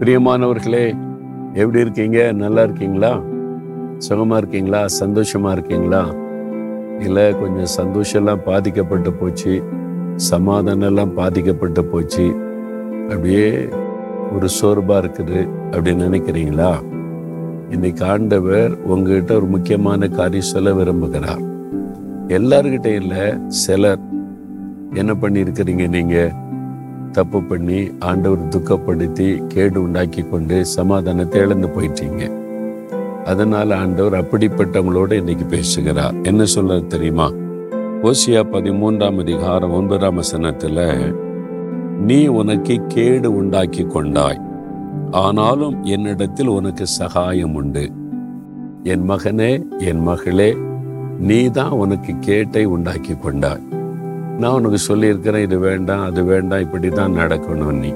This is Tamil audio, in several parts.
பிரியமானவர்களே எப்படி இருக்கீங்க? நல்லா இருக்கீங்களா? சுகமா இருக்கீங்களா? சந்தோஷமா இருக்கீங்களா? இல்லை கொஞ்சம் சந்தோஷம்லாம் பாதிக்கப்பட்டு போச்சு சமாதானம் எல்லாம் பாதிக்கப்பட்டு போச்சு அப்படியே ஒரு சோர்வா இருக்குது அப்படின்னு நினைக்கிறீங்களா? இன்னைக்கு ஆண்டவர் உங்ககிட்ட ஒரு முக்கியமான காரியம் சொல்ல விரும்புகிறார். எல்லார்கிட்டையும் இல்லை சிலர். என்ன பண்ணியிருக்கிறீங்க நீங்கள் தப்பு பண்ணி ஆண்டவர் துக்கப்படுத்தி கேடு உண்டாக்கி கொண்டு சமாதானத்தை இழந்து போயிட்டீங்க. அதனால் ஆண்டவர் அப்படிப்பட்டவங்களோட இன்னைக்கு பேசுகிறார். என்ன சொல்ல தெரியுமா? ஓசியா பதிமூன்றாம் அதிகாரம் ஒன்பதாம் வசனத்தில் நீ உனக்கு கேடு உண்டாக்கி கொண்டாய். ஆனாலும் என்னிடத்தில் உனக்கு சகாயம் உண்டு. என் மகனே என் மகளே நீ தான் உனக்கு கேட்டை உண்டாக்கி கொண்டாய். நான் உனக்கு சொல்லியிருக்கிறேன் இது வேண்டாம் அது வேண்டாம் இப்படி தான் நடக்கணும் நீ.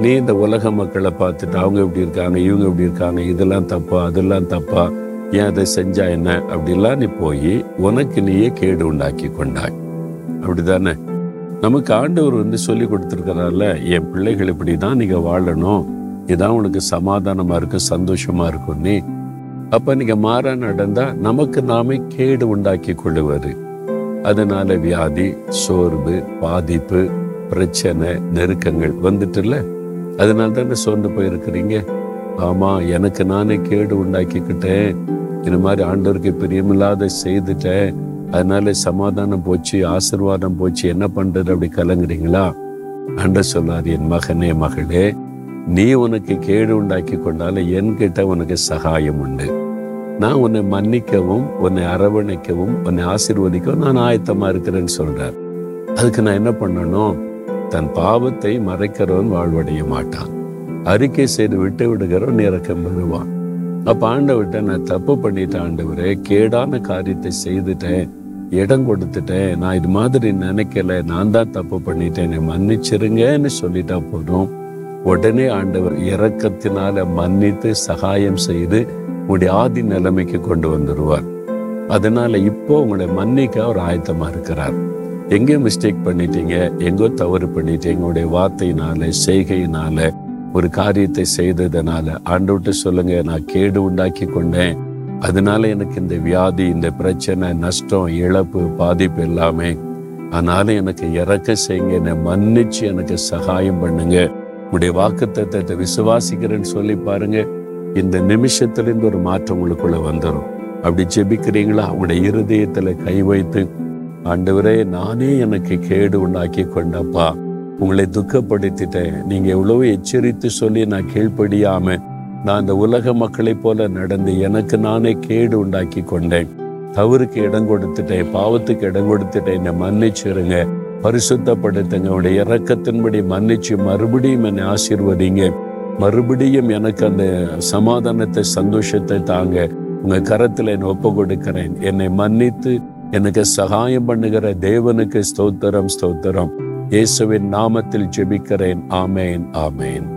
நீ இந்த உலக மக்களை பார்த்துட்டு அவங்க எப்படி இருக்காங்க இவங்க எப்படி இருக்காங்க இதெல்லாம் தப்பா அதெல்லாம் தப்பா ஏன் அதை செஞ்சா என்ன? அப்படிலாம் நீ போய் உனக்கு நீயே கேடு உண்டாக்கி கொண்டாய். அப்படிதானே? நமக்கு ஆண்டவர் வந்து சொல்லி கொடுத்துருக்கிறார்ல என் பிள்ளைகள் இப்படி தான் நீங்கள் வாழணும். இதான் உனக்கு சமாதானமாக இருக்கும் சந்தோஷமாக இருக்கும் நீ. அப்போ நீங்கள் மாறா நடந்தால் நமக்கு நாமே கேடு உண்டாக்கி கொள்ளுவார் அதனால வியாதி சோர்வு பாதிப்பு பிரச்சனை நெருக்கங்கள் வந்துட்டுல அதனால தானே சோர்ந்து போயிருக்கிறீங்க? ஆமா எனக்கு நானே கேடு உண்டாக்கிக்கிட்டேன். இந்த மாதிரி ஆண்டவருக்கு பிரியமில்லாத செய்துட்டேன். அதனால சமாதானம் போச்சு ஆசிர்வாதம் போச்சு. என்ன பண்றது? அப்படி கலங்குறீங்களா? அண்ட சொல்லார் என் மகனே மகளே நீ உனக்கு கேடு உண்டாக்கி கொண்டால என்கிட்ட உனக்கு சகாயம் உண்டு. நான் உன்னை மன்னிக்கவும் உன்னை அரவணைக்கவும் உன்னை ஆசிர்வதிக்கவும் நான் ஆயத்தமா இருக்கிறேன்னு சொல்றார். அதுக்கு நான் என்ன பண்ணணும் தன் பாவத்தை மறைக்கிறவன் வாழ்வடைய மாட்டான். அறிக்கை செய்து விட்டு விடுகிறவன் இறக்கம் பெறுவான். அப்ப ஆண்டவிட்ட நான் தப்பு பண்ணிட்டேன் ஆண்டவரே கேடான காரியத்தை செய்துட்டேன் இடம் கொடுத்துட்டேன் நான் இது மாதிரி நினைக்கல நான் தான் தப்பு பண்ணிட்டேன் என்னை மன்னிச்சிருங்கன்னு சொல்லிட்டா போதும். உடனே ஆண்டவர் இறக்கத்தினால மன்னித்து சகாயம் செய்து உங்களுடைய ஆதி நிலைமைக்கு கொண்டு வந்துடுவார் அதனால இப்போ உங்களை மன்னிக்க அவர் ஆயத்தமா இருக்கிறார். எங்கேயோ மிஸ்டேக் பண்ணிட்டீங்க எங்கோ தவறு பண்ணிட்டீங்க உங்களுடைய வார்த்தையினால செய்கையினால ஒரு காரியத்தை செய்ததுனால. ஆண்டவிட்டு சொல்லுங்க நான் கேடு உண்டாக்கி கொண்டேன். அதனால எனக்கு இந்த வியாதி இந்த பிரச்சனை நஷ்டம் இழப்பு பாதிப்பு எல்லாமே ஆனாலும் எனக்கு இறக்க செய்யுங்க என்னை மன்னிச்சு எனக்கு சகாயம் பண்ணுங்க. உங்களுடைய வாக்கு தத்துவத்தை விசுவாசிக்கிறேன்னு சொல்லி பாருங்க. இந்த நிமிஷத்திலிருந்து ஒரு மாற்றம் உங்களுக்குள்ள வந்துடும் அப்படி ஜெபிக்கிறீங்களா? உங்களுடைய இருதயத்துல கை வைத்து ஆண்டவரே நானே எனக்கு கேடு உண்டாக்கி கொண்டப்பா. உங்களை துக்கப்படுத்திட்டேன். நீங்க எவ்வளவு எச்சரித்து சொல்லி நான் கீழ்ப்படியாம நான் இந்த உலக மக்களைப் போல நடந்து எனக்கு நானே கேடு உண்டாக்கி கொண்டேன். தவறுக்கு இடம் கொடுத்துட்டேன். பாவத்துக்கு இடம் கொடுத்துட்டேன். என்னை மன்னிச்சிருங்க. பரிசுத்தப்படுத்துங்க. உடைய இறக்கத்தின்படி மன்னிச்சு மறுபடியும் என்னை ஆசீர்வதிங்க. மறுபடியும் எனக்கு அந்த சமாதானத்தை சந்தோஷத்தை தாங்க உங்க கரத்துல என்னை ஒப்பு கொடுக்கிறேன். என்னை மன்னித்து எனக்கு சகாயம் பண்ணுகிற தேவனுக்கு ஸ்தோத்திரம் ஸ்தோத்திரம். இயேசுவின் நாமத்தில் ஜெபிக்கிறேன். ஆமேன் ஆமேன்.